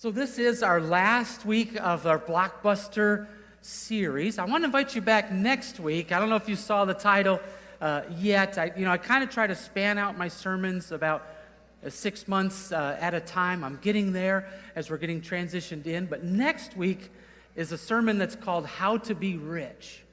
So, this is our last week of our blockbuster series. I want to invite you back next week. I don't know if you saw the title uh, yet. I, you know, I kind of try to span out my sermons about uh, six months uh, at a time. I'm getting there as we're getting transitioned in. But next week is a sermon that's called "How to Be Rich."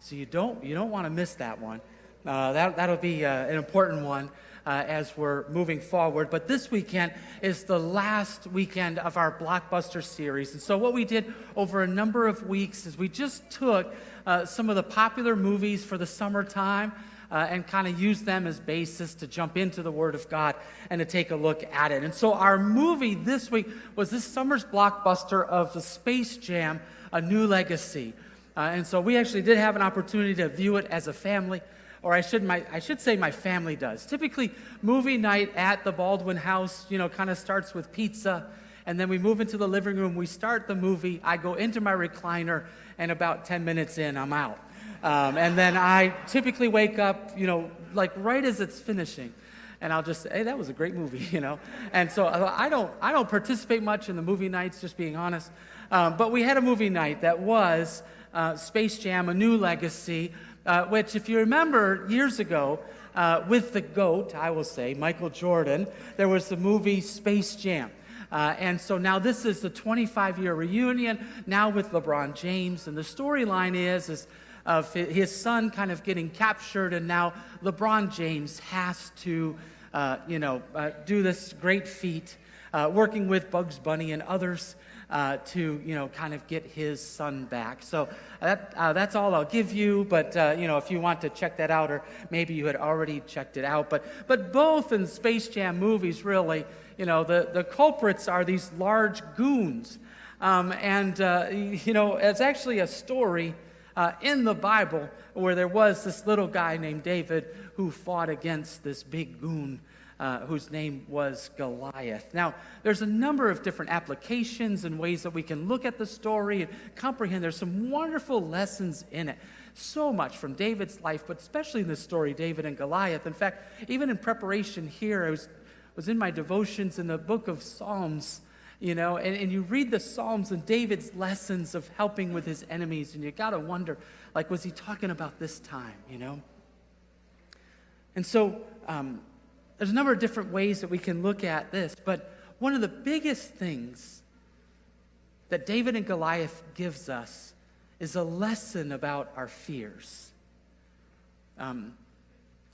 So you don't you don't want to miss that one. Uh, that that'll be uh, an important one uh, as we're moving forward. But this weekend is the last weekend of our blockbuster series. And so, what we did over a number of weeks is we just took uh, some of the popular movies for the summertime. Uh, and kind of used them as basis to jump into the Word of God and to take a look at it. And so, our movie this week was this summer's blockbuster of the Space Jam, A New Legacy. Uh, and so, we actually did have an opportunity to view it as a family or I should, my, I should say my family does. Typically, movie night at the Baldwin house, you know, kind of starts with pizza, and then we move into the living room. We start the movie. I go into my recliner, and about 10 minutes in, I'm out. Um, and then I typically wake up, you know, like right as it's finishing. And I'll just say, hey, that was a great movie, you know. And so uh, I don't, I don't participate much in the movie nights, just being honest. Um, but we had a movie night that was uh, Space Jam: A New Legacy uh, which, if you remember years ago, uh, with the GOAT, I will say, Michael Jordan, there was the movie Space Jam. Uh, and so now this is the 25 year reunion, now with LeBron James. And the storyline is, is of his son kind of getting captured, and now LeBron James has to, uh, you know, uh, do this great feat, uh, working with Bugs Bunny and others uh, to, you know, kind of get his son back. So that, uh, that's all I'll give you. But, uh, you know, if you want to check that out, or maybe you had already checked it out. But, but both in Space Jam movies, really, you know, the, the culprits are these large goons. Um, and, uh, you know, it's actually a story uh, in the Bible where there was this little guy named David who fought against this big goon uh, whose name was Goliath. Now, there's a number of different applications and ways that we can look at the story and comprehend. There's some wonderful lessons in it. So much from David's life, but especially in this story, David and Goliath. In fact, even in preparation here, I was, was in my devotions in the book of Psalms you know, and, and you read the Psalms and David's lessons of helping with his enemies, and you got to wonder, like, was he talking about this time, you know? And so, um, there's a number of different ways that we can look at this, but one of the biggest things that David and Goliath gives us is a lesson about our fears. Um,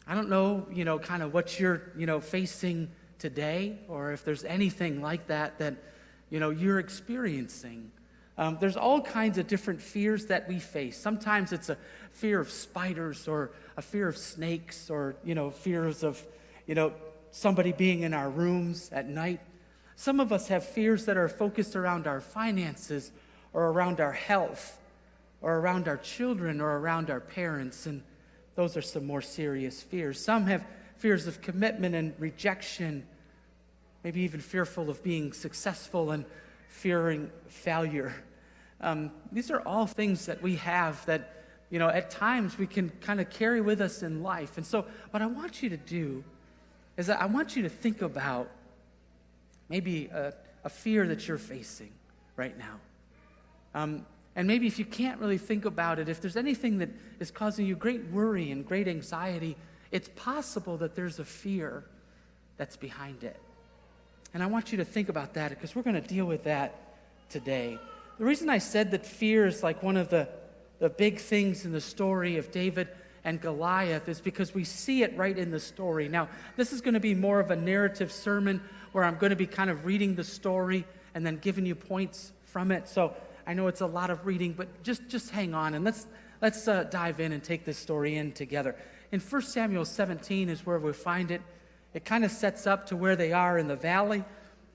I don't know, you know, kind of what you're, you know, facing today, or if there's anything like that that, you know, you're experiencing. Um, there's all kinds of different fears that we face. Sometimes it's a fear of spiders, or a fear of snakes, or, you know, fears of you know, somebody being in our rooms at night. Some of us have fears that are focused around our finances or around our health or around our children or around our parents, and those are some more serious fears. Some have fears of commitment and rejection, maybe even fearful of being successful and fearing failure. Um, these are all things that we have that, you know, at times we can kind of carry with us in life. And so, what I want you to do is that I want you to think about maybe a, a fear that you're facing right now. Um, and maybe if you can't really think about it, if there's anything that is causing you great worry and great anxiety, it's possible that there's a fear that's behind it. And I want you to think about that because we're going to deal with that today. The reason I said that fear is like one of the, the big things in the story of David and Goliath is because we see it right in the story. Now, this is going to be more of a narrative sermon where I'm going to be kind of reading the story and then giving you points from it. So I know it's a lot of reading, but just, just hang on and let's, let's uh, dive in and take this story in together. In 1 Samuel 17 is where we find it. It kind of sets up to where they are in the valley.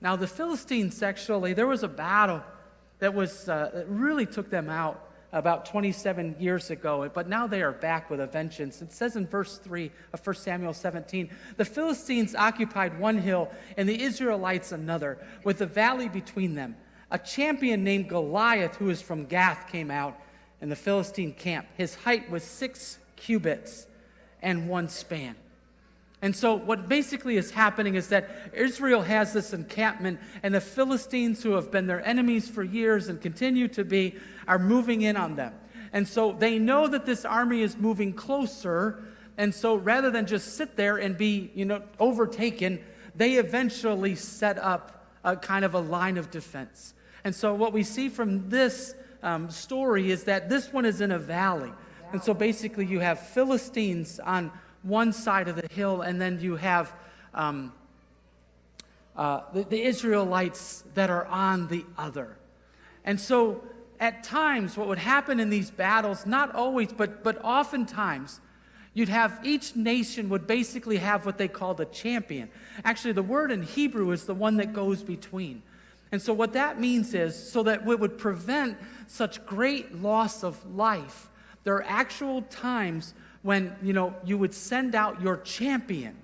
Now, the Philistines, actually, there was a battle that, was, uh, that really took them out about 27 years ago, but now they are back with a vengeance. It says in verse 3 of 1 Samuel 17 the Philistines occupied one hill and the Israelites another, with the valley between them. A champion named Goliath, who is from Gath, came out in the Philistine camp. His height was six cubits and one span. And so, what basically is happening is that Israel has this encampment, and the Philistines, who have been their enemies for years and continue to be, are moving in on them. And so, they know that this army is moving closer. And so, rather than just sit there and be, you know, overtaken, they eventually set up a kind of a line of defense. And so, what we see from this um, story is that this one is in a valley. And so, basically, you have Philistines on one side of the hill, and then you have um, uh, the, the Israelites that are on the other. And so, at times, what would happen in these battles, not always, but, but oftentimes, you'd have each nation would basically have what they called a champion. Actually, the word in Hebrew is the one that goes between. And so, what that means is so that it would prevent such great loss of life, there are actual times when, you know, you would send out your champion.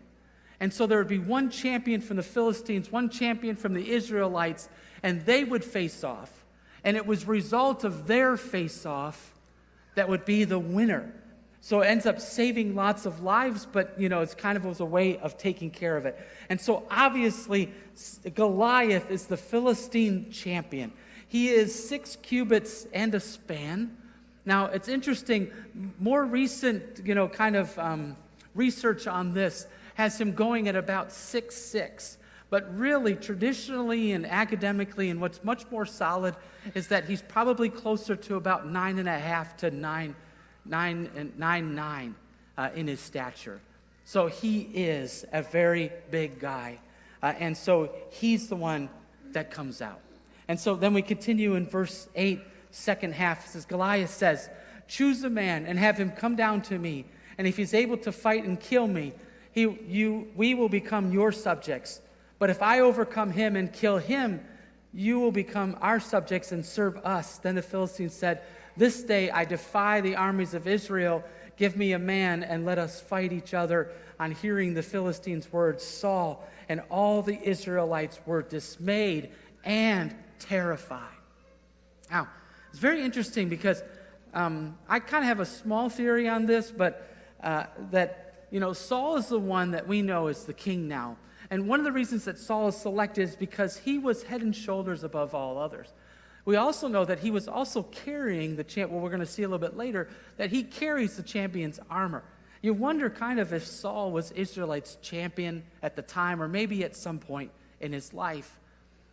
And so there would be one champion from the Philistines, one champion from the Israelites, and they would face off. And it was result of their face off that would be the winner. So it ends up saving lots of lives, but you know, it's kind of was a way of taking care of it. And so obviously, Goliath is the Philistine champion. He is six cubits and a span. Now, it's interesting, more recent, you know, kind of um, research on this has him going at about six six. But really, traditionally and academically, and what's much more solid is that he's probably closer to about nine and a half to nine, nine, and nine, nine uh, in his stature. So he is a very big guy. Uh, and so he's the one that comes out. And so then we continue in verse 8 second half. It says, Goliath says, Choose a man and have him come down to me. And if he's able to fight and kill me, he, you, we will become your subjects. But if I overcome him and kill him, you will become our subjects and serve us. Then the Philistines said, This day I defy the armies of Israel. Give me a man and let us fight each other. On hearing the Philistines' words, Saul and all the Israelites were dismayed and terrified. Now, it's very interesting because um, I kind of have a small theory on this, but uh, that, you know, Saul is the one that we know is the king now. And one of the reasons that Saul is selected is because he was head and shoulders above all others. We also know that he was also carrying the champ, well, we're going to see a little bit later, that he carries the champion's armor. You wonder kind of if Saul was Israelites' champion at the time or maybe at some point in his life.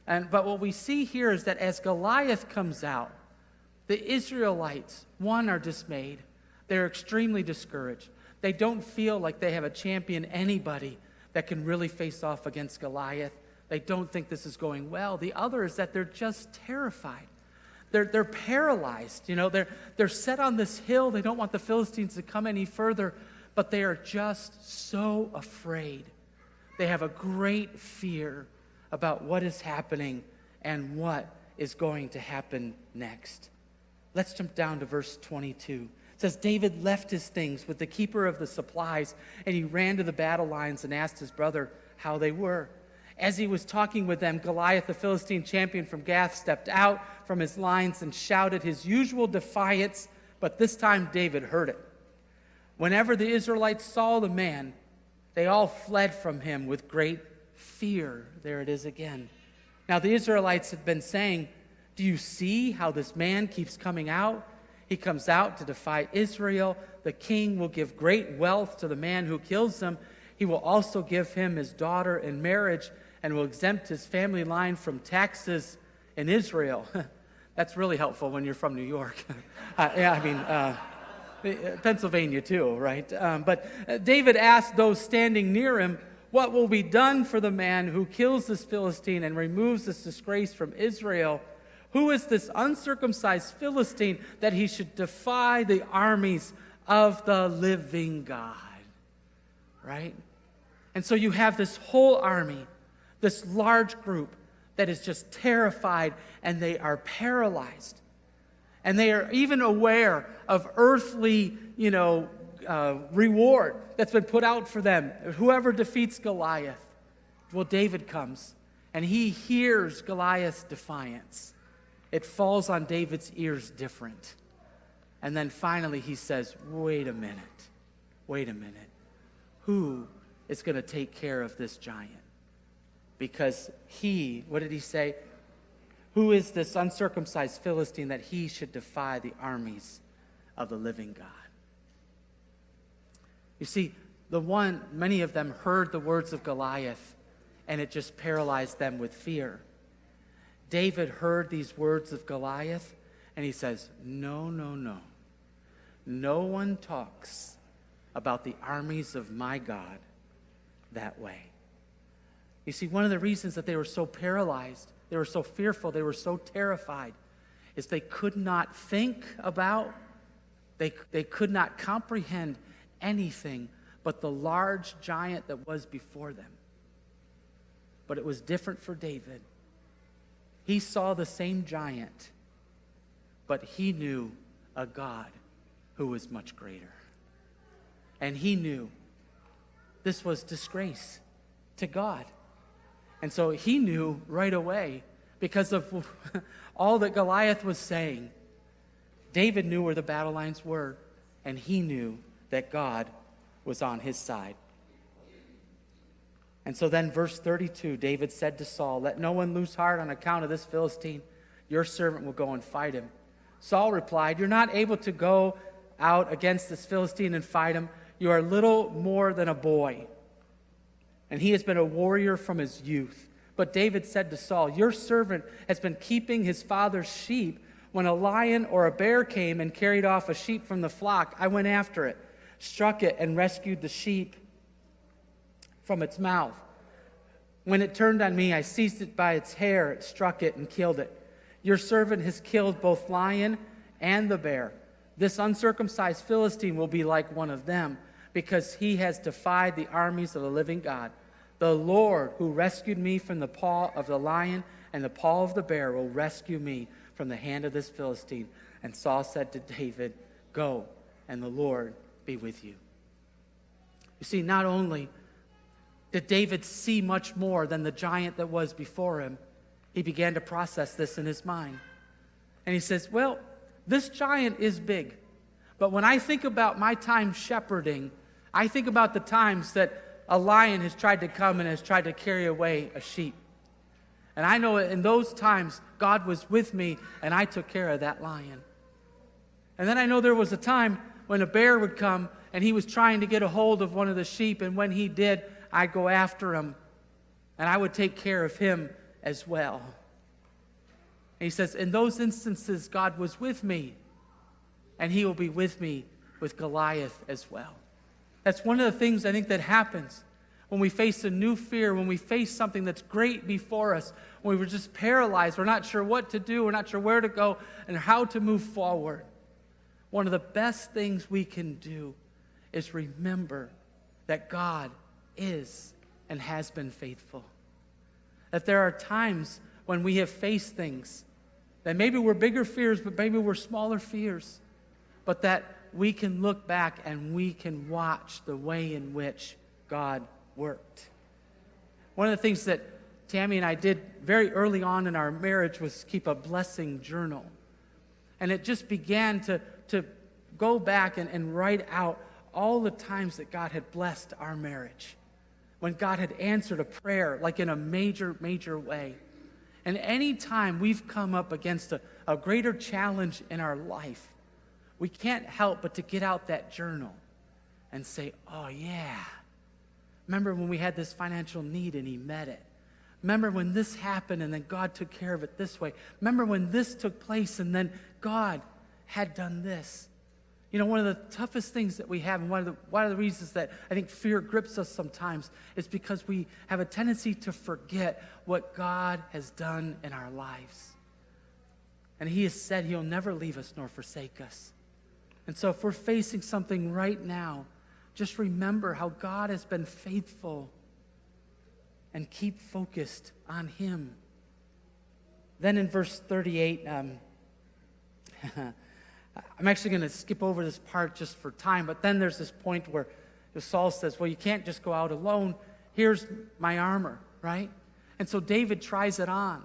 And, but what we see here is that as Goliath comes out, the Israelites, one, are dismayed. They're extremely discouraged. They don't feel like they have a champion, anybody that can really face off against Goliath. They don't think this is going well. The other is that they're just terrified. They're, they're paralyzed. You know, they're, they're set on this hill. They don't want the Philistines to come any further, but they are just so afraid. They have a great fear about what is happening and what is going to happen next. Let's jump down to verse 22. It says, David left his things with the keeper of the supplies, and he ran to the battle lines and asked his brother how they were. As he was talking with them, Goliath, the Philistine champion from Gath, stepped out from his lines and shouted his usual defiance, but this time David heard it. Whenever the Israelites saw the man, they all fled from him with great fear. There it is again. Now, the Israelites had been saying, do you see how this man keeps coming out? He comes out to defy Israel. The king will give great wealth to the man who kills him. He will also give him his daughter in marriage and will exempt his family line from taxes in Israel. That's really helpful when you're from New York. uh, yeah, I mean, uh, Pennsylvania too, right? Um, but uh, David asked those standing near him, What will be done for the man who kills this Philistine and removes this disgrace from Israel? Who is this uncircumcised Philistine that he should defy the armies of the living God? Right? And so you have this whole army, this large group that is just terrified and they are paralyzed. And they are even aware of earthly, you know, uh, reward that's been put out for them. Whoever defeats Goliath. Well, David comes and he hears Goliath's defiance it falls on David's ears different. And then finally he says, Wait a minute. Wait a minute. Who is going to take care of this giant. Because he, what did he say? Who is this uncircumcised Philistine that he should defy the armies of the living God? You see, the one, many of them heard the words of Goliath, and it just paralyzed them with fear. David heard these words of Goliath, and he says, No, no, no. No one talks about the armies of my God that way. You see, one of the reasons that they were so paralyzed, they were so fearful, they were so terrified, is they could not think about, they, they could not comprehend anything but the large giant that was before them. But it was different for David. He saw the same giant, but he knew a God who was much greater. And he knew this was disgrace to God. And so he knew right away because of all that Goliath was saying. David knew where the battle lines were, and he knew that God was on his side. And so then, verse 32, David said to Saul, Let no one lose heart on account of this Philistine. Your servant will go and fight him. Saul replied, You're not able to go out against this Philistine and fight him. You are little more than a boy. And he has been a warrior from his youth. But David said to Saul, Your servant has been keeping his father's sheep. When a lion or a bear came and carried off a sheep from the flock, I went after it, struck it, and rescued the sheep from its mouth. When it turned on me, I seized it by its hair, it struck it, and killed it. Your servant has killed both lion and the bear. This uncircumcised Philistine will be like one of them, because he has defied the armies of the living God. The Lord, who rescued me from the paw of the lion and the paw of the bear, will rescue me from the hand of this Philistine. And Saul said to David, Go, and the Lord be with you. You see, not only did David see much more than the giant that was before him, he began to process this in his mind. And he says, Well, this giant is big. But when I think about my time shepherding, I think about the times that a lion has tried to come and has tried to carry away a sheep. And I know in those times, God was with me and I took care of that lion. And then I know there was a time when a bear would come and he was trying to get a hold of one of the sheep. And when he did, I'd go after him and I would take care of him as well. And he says, In those instances, God was with me, and he will be with me with Goliath as well. That's one of the things I think that happens when we face a new fear, when we face something that's great before us, when we're just paralyzed, we're not sure what to do, we're not sure where to go, and how to move forward. One of the best things we can do is remember that God is and has been faithful. That there are times when we have faced things that maybe were bigger fears, but maybe were smaller fears, but that we can look back and we can watch the way in which God worked. One of the things that Tammy and I did very early on in our marriage was keep a blessing journal. And it just began to, to go back and, and write out all the times that God had blessed our marriage. When God had answered a prayer, like in a major, major way. And any time we've come up against a, a greater challenge in our life, we can't help but to get out that journal and say, oh, yeah. Remember when we had this financial need and he met it? Remember when this happened and then God took care of it this way? Remember when this took place and then God had done this? You know, one of the toughest things that we have, and one of, the, one of the reasons that I think fear grips us sometimes, is because we have a tendency to forget what God has done in our lives. And He has said He'll never leave us nor forsake us. And so, if we're facing something right now, just remember how God has been faithful and keep focused on Him. Then in verse 38, um, I'm actually going to skip over this part just for time, but then there's this point where Saul says, Well, you can't just go out alone. Here's my armor, right? And so David tries it on.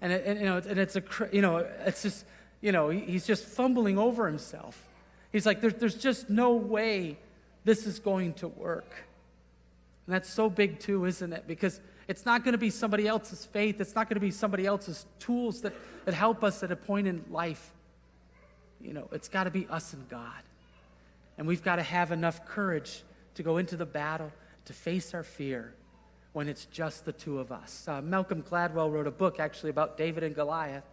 And, it, and, you know, and it's a, you know, it's just, you know, he's just fumbling over himself. He's like, there's, there's just no way this is going to work. And that's so big, too, isn't it? Because it's not going to be somebody else's faith, it's not going to be somebody else's tools that, that help us at a point in life. You know, it's got to be us and God. And we've got to have enough courage to go into the battle, to face our fear when it's just the two of us. Uh, Malcolm Gladwell wrote a book actually about David and Goliath.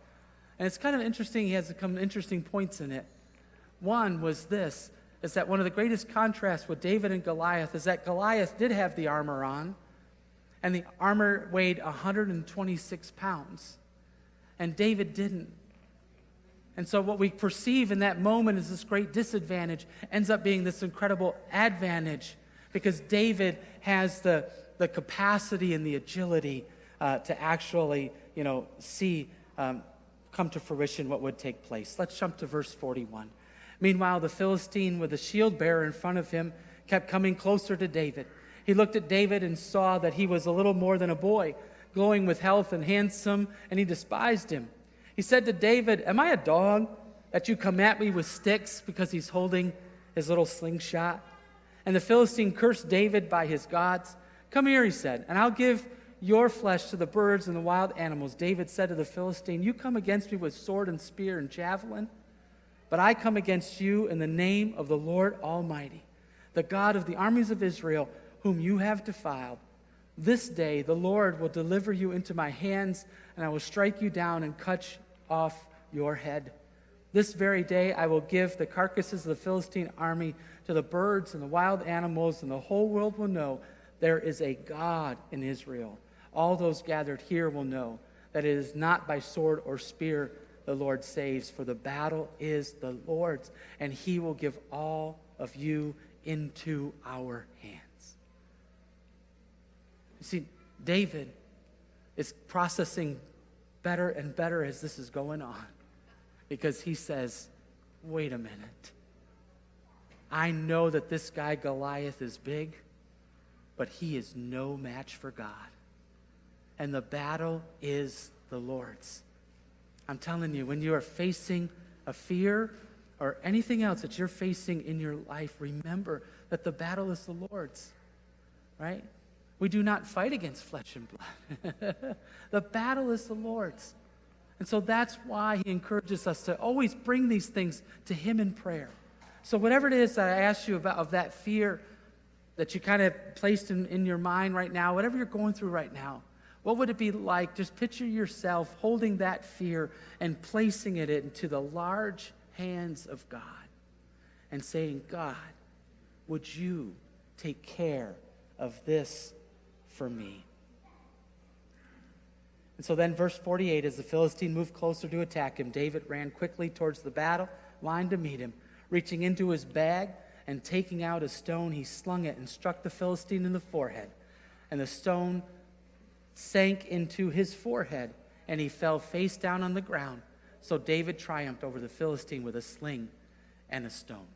And it's kind of interesting, he has some interesting points in it. One was this is that one of the greatest contrasts with David and Goliath is that Goliath did have the armor on, and the armor weighed 126 pounds, and David didn't. And so, what we perceive in that moment is this great disadvantage ends up being this incredible advantage because David has the, the capacity and the agility uh, to actually, you know, see um, come to fruition what would take place. Let's jump to verse 41. Meanwhile, the Philistine with the shield bearer in front of him kept coming closer to David. He looked at David and saw that he was a little more than a boy, glowing with health and handsome, and he despised him. He said to David, Am I a dog that you come at me with sticks because he's holding his little slingshot? And the Philistine cursed David by his gods. Come here, he said, and I'll give your flesh to the birds and the wild animals. David said to the Philistine, You come against me with sword and spear and javelin, but I come against you in the name of the Lord Almighty, the God of the armies of Israel, whom you have defiled. This day the Lord will deliver you into my hands, and I will strike you down and cut off your head. This very day I will give the carcasses of the Philistine army to the birds and the wild animals, and the whole world will know there is a God in Israel. All those gathered here will know that it is not by sword or spear the Lord saves, for the battle is the Lord's, and he will give all of you into our hands. You see, David is processing better and better as this is going on because he says, wait a minute. I know that this guy Goliath is big, but he is no match for God. And the battle is the Lord's. I'm telling you, when you are facing a fear or anything else that you're facing in your life, remember that the battle is the Lord's, right? We do not fight against flesh and blood. the battle is the Lord's. And so that's why he encourages us to always bring these things to him in prayer. So, whatever it is that I asked you about of that fear that you kind of placed in, in your mind right now, whatever you're going through right now, what would it be like? Just picture yourself holding that fear and placing it into the large hands of God and saying, God, would you take care of this for me. And so then, verse 48, as the Philistine moved closer to attack him, David ran quickly towards the battle line to meet him. Reaching into his bag and taking out a stone, he slung it and struck the Philistine in the forehead. And the stone sank into his forehead, and he fell face down on the ground. So David triumphed over the Philistine with a sling and a stone.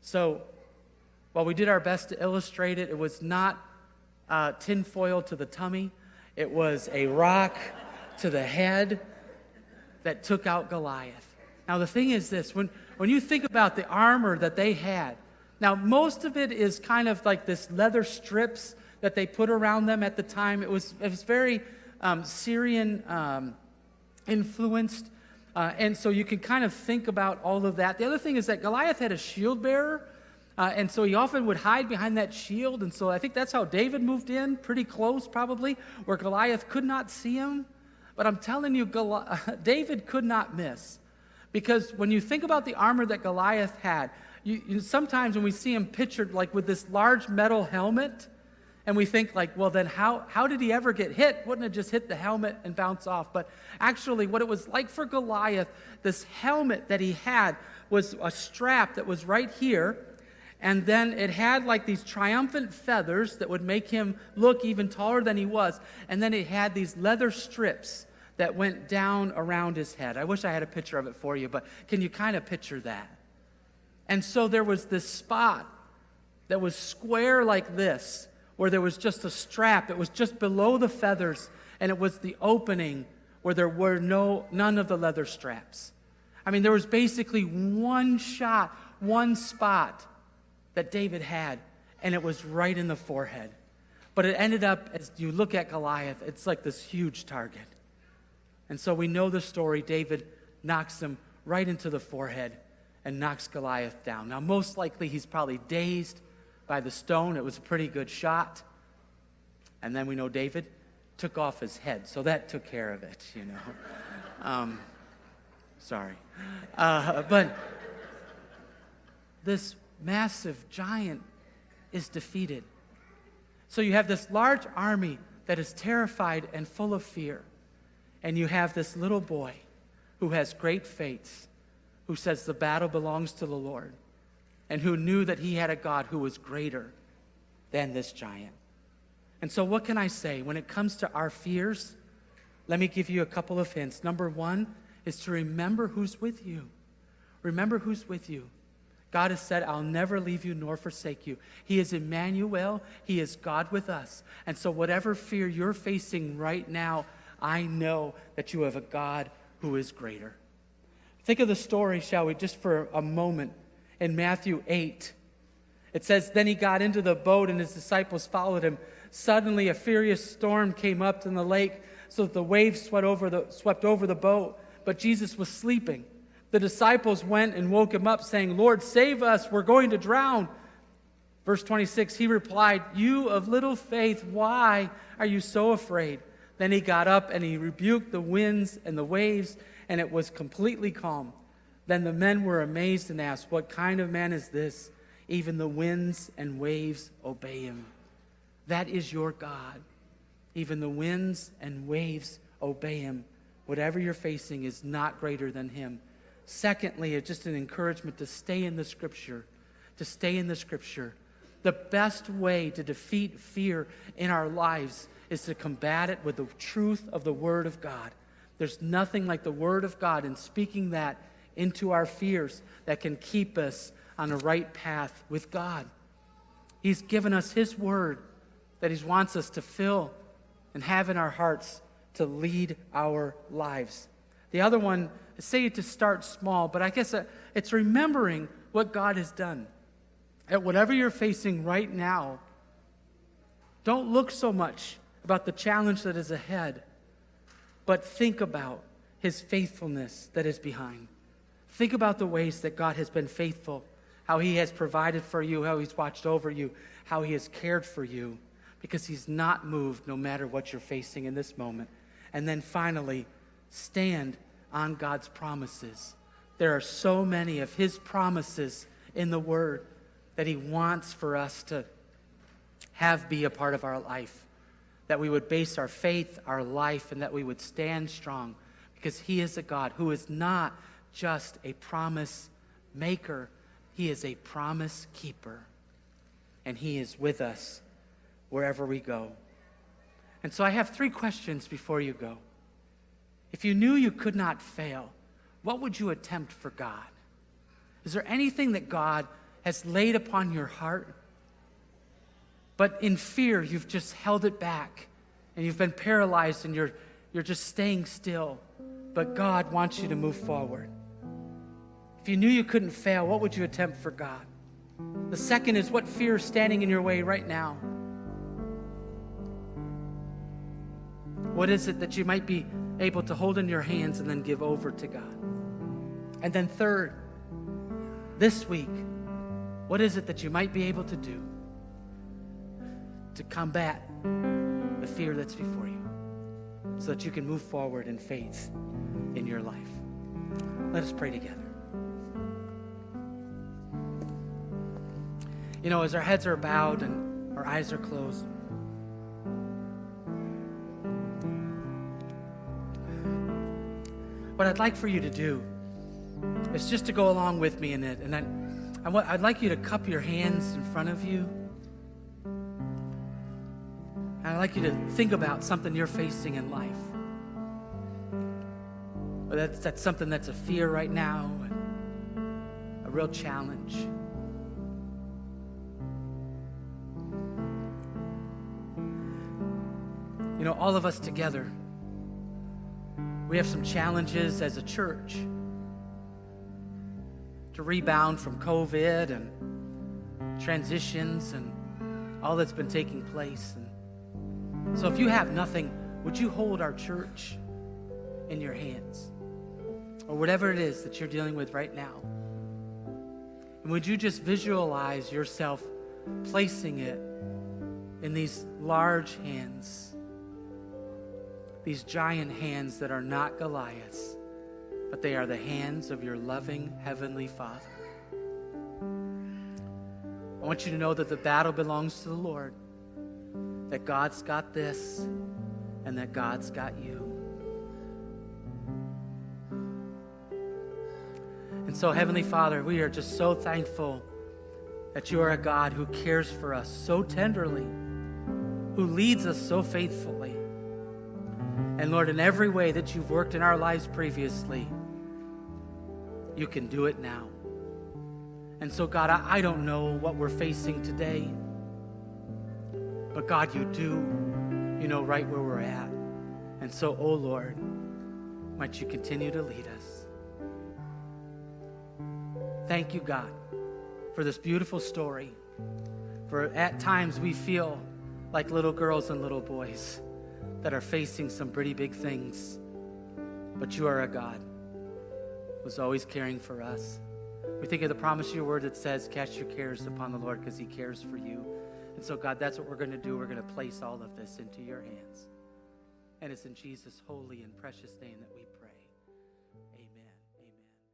So, while we did our best to illustrate it, it was not uh, tinfoil to the tummy, it was a rock to the head that took out Goliath. Now, the thing is this when, when you think about the armor that they had, now most of it is kind of like this leather strips that they put around them at the time. It was, it was very um, Syrian um, influenced. Uh, and so you can kind of think about all of that. The other thing is that Goliath had a shield bearer uh, and so he often would hide behind that shield. And so I think that's how David moved in, pretty close probably, where Goliath could not see him. But I'm telling you, David could not miss. Because when you think about the armor that Goliath had, you, you, sometimes when we see him pictured like with this large metal helmet, and we think like, well, then how, how did he ever get hit? Wouldn't it just hit the helmet and bounce off? But actually, what it was like for Goliath, this helmet that he had was a strap that was right here and then it had like these triumphant feathers that would make him look even taller than he was. And then it had these leather strips that went down around his head. I wish I had a picture of it for you, but can you kind of picture that? And so there was this spot that was square like this, where there was just a strap. It was just below the feathers, and it was the opening where there were no none of the leather straps. I mean, there was basically one shot, one spot that David had. and it was right in the forehead. But it ended up, as you look at Goliath, it's like this huge target. And so we know the story. David knocks him right into the forehead and knocks Goliath down. Now, most likely, he's probably dazed by the stone. It was a pretty good shot. And then we know David took off his head, so that took care of it, you know. Um, sorry. Uh, but this massive giant is defeated. So you have this large army that is terrified and full of fear. And you have this little boy who has great faith, who says the battle belongs to the Lord, and who knew that he had a God who was greater than this giant. And so, what can I say? When it comes to our fears, let me give you a couple of hints. Number one is to remember who's with you. Remember who's with you. God has said, I'll never leave you nor forsake you. He is Emmanuel, He is God with us. And so, whatever fear you're facing right now, I know that you have a God who is greater. Think of the story, shall we, just for a moment, in Matthew 8. It says, Then he got into the boat and his disciples followed him. Suddenly, a furious storm came up in the lake so that the waves swept over the, swept over the boat. But Jesus was sleeping. The disciples went and woke him up, saying, Lord, save us, we're going to drown. Verse 26, he replied, You of little faith, why are you so afraid? Then he got up and he rebuked the winds and the waves, and it was completely calm. Then the men were amazed and asked, What kind of man is this? Even the winds and waves obey him. That is your God. Even the winds and waves obey him. Whatever you're facing is not greater than him. Secondly, it's just an encouragement to stay in the scripture, to stay in the scripture. The best way to defeat fear in our lives is to combat it with the truth of the Word of God. There's nothing like the Word of God in speaking that into our fears that can keep us on the right path with God. He's given us His Word that He wants us to fill and have in our hearts to lead our lives. The other one, say it to start small, but I guess uh, it's remembering what God has done. At whatever you're facing right now, don't look so much about the challenge that is ahead, but think about His faithfulness that is behind. Think about the ways that God has been faithful, how He has provided for you, how He's watched over you, how He has cared for you because he's not moved no matter what you're facing in this moment. And then finally, stand on God's promises. There are so many of his promises in the word that he wants for us to have be a part of our life. That we would base our faith, our life, and that we would stand strong because he is a God who is not just a promise maker, he is a promise keeper. And he is with us wherever we go. And so I have three questions before you go. If you knew you could not fail, what would you attempt for God? Is there anything that God has laid upon your heart, but in fear you've just held it back and you've been paralyzed and you're, you're just staying still, but God wants you to move forward? If you knew you couldn't fail, what would you attempt for God? The second is what fear is standing in your way right now? What is it that you might be able to hold in your hands and then give over to God? And then, third, this week, what is it that you might be able to do to combat the fear that's before you so that you can move forward in faith in your life? Let us pray together. You know, as our heads are bowed and our eyes are closed, What I'd like for you to do is just to go along with me in it. And I'd like you to cup your hands in front of you. And I'd like you to think about something you're facing in life. Whether that's, that's something that's a fear right now, a real challenge. You know, all of us together we have some challenges as a church to rebound from COVID and transitions and all that's been taking place. And so if you have nothing, would you hold our church in your hands? Or whatever it is that you're dealing with right now. And would you just visualize yourself placing it in these large hands, these giant hands that are not Goliath's, but they are the hands of your loving Heavenly Father. I want you to know that the battle belongs to the Lord, that God's got this, and that God's got you. And so, Heavenly Father, we are just so thankful that you are a God who cares for us so tenderly, who leads us so faithfully. And Lord, in every way that you've worked in our lives previously, you can do it now. And so, God, I, I don't know what we're facing today, but God, you do. You know right where we're at. And so, oh Lord, might you continue to lead us. Thank you, God, for this beautiful story. For at times we feel like little girls and little boys that are facing some pretty big things. But you are a God who's always caring for us. We think of the promise of your word that says, Cast your cares upon the Lord because he cares for you. And so, God, that's what we're going to do. We're going to place all of this into your hands. And it's in Jesus' holy and precious name that we